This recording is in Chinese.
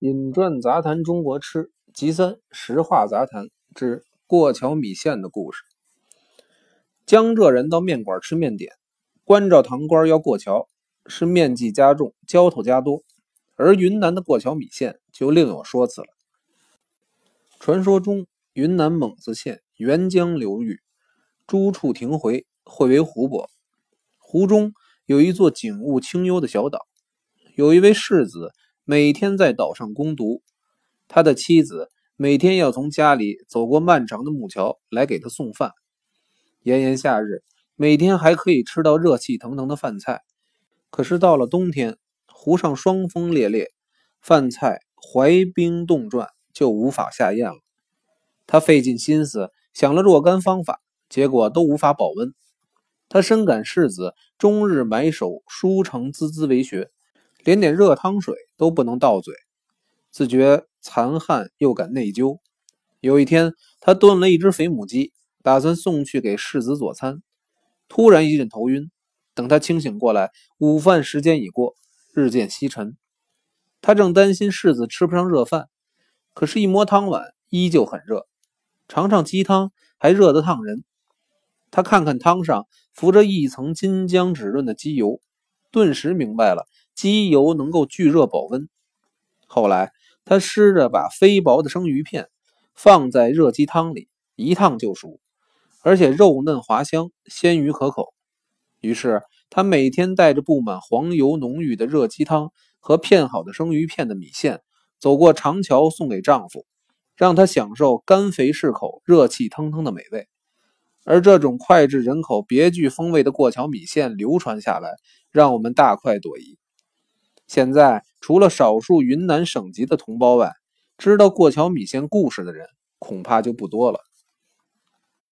饮馔杂谈中国吃，集三实话杂谈之过桥米线的故事。江浙人到面馆吃面点，关照堂官要过桥，是面剂加重，浇头加多；而云南的过桥米线就另有说辞了。传说中，云南蒙自县沅江流域诸处亭回汇为湖泊，湖中有一座景物清幽的小岛，有一位世子。每天在岛上攻读，他的妻子每天要从家里走过漫长的木桥来给他送饭。炎炎夏日，每天还可以吃到热气腾腾的饭菜。可是到了冬天，湖上霜风烈烈，饭菜怀冰冻转，就无法下咽了。他费尽心思想了若干方法，结果都无法保温。他深感世子终日埋首书城，孜孜为学。连点热汤水都不能倒嘴，自觉残汗又感内疚。有一天，他炖了一只肥母鸡，打算送去给世子佐餐。突然一阵头晕，等他清醒过来，午饭时间已过，日渐西沉。他正担心世子吃不上热饭，可是，一摸汤碗依旧很热，尝尝鸡汤还热得烫人。他看看汤上浮着一层金浆滋润的鸡油，顿时明白了。鸡油能够聚热保温。后来，他试着把飞薄的生鱼片放在热鸡汤里，一烫就熟，而且肉嫩滑香，鲜鱼可口。于是，他每天带着布满黄油浓郁的热鸡汤和片好的生鱼片的米线，走过长桥送给丈夫，让他享受甘肥适口、热气腾腾的美味。而这种脍炙人口、别具风味的过桥米线流传下来，让我们大快朵颐。现在，除了少数云南省级的同胞外，知道过桥米线故事的人恐怕就不多了。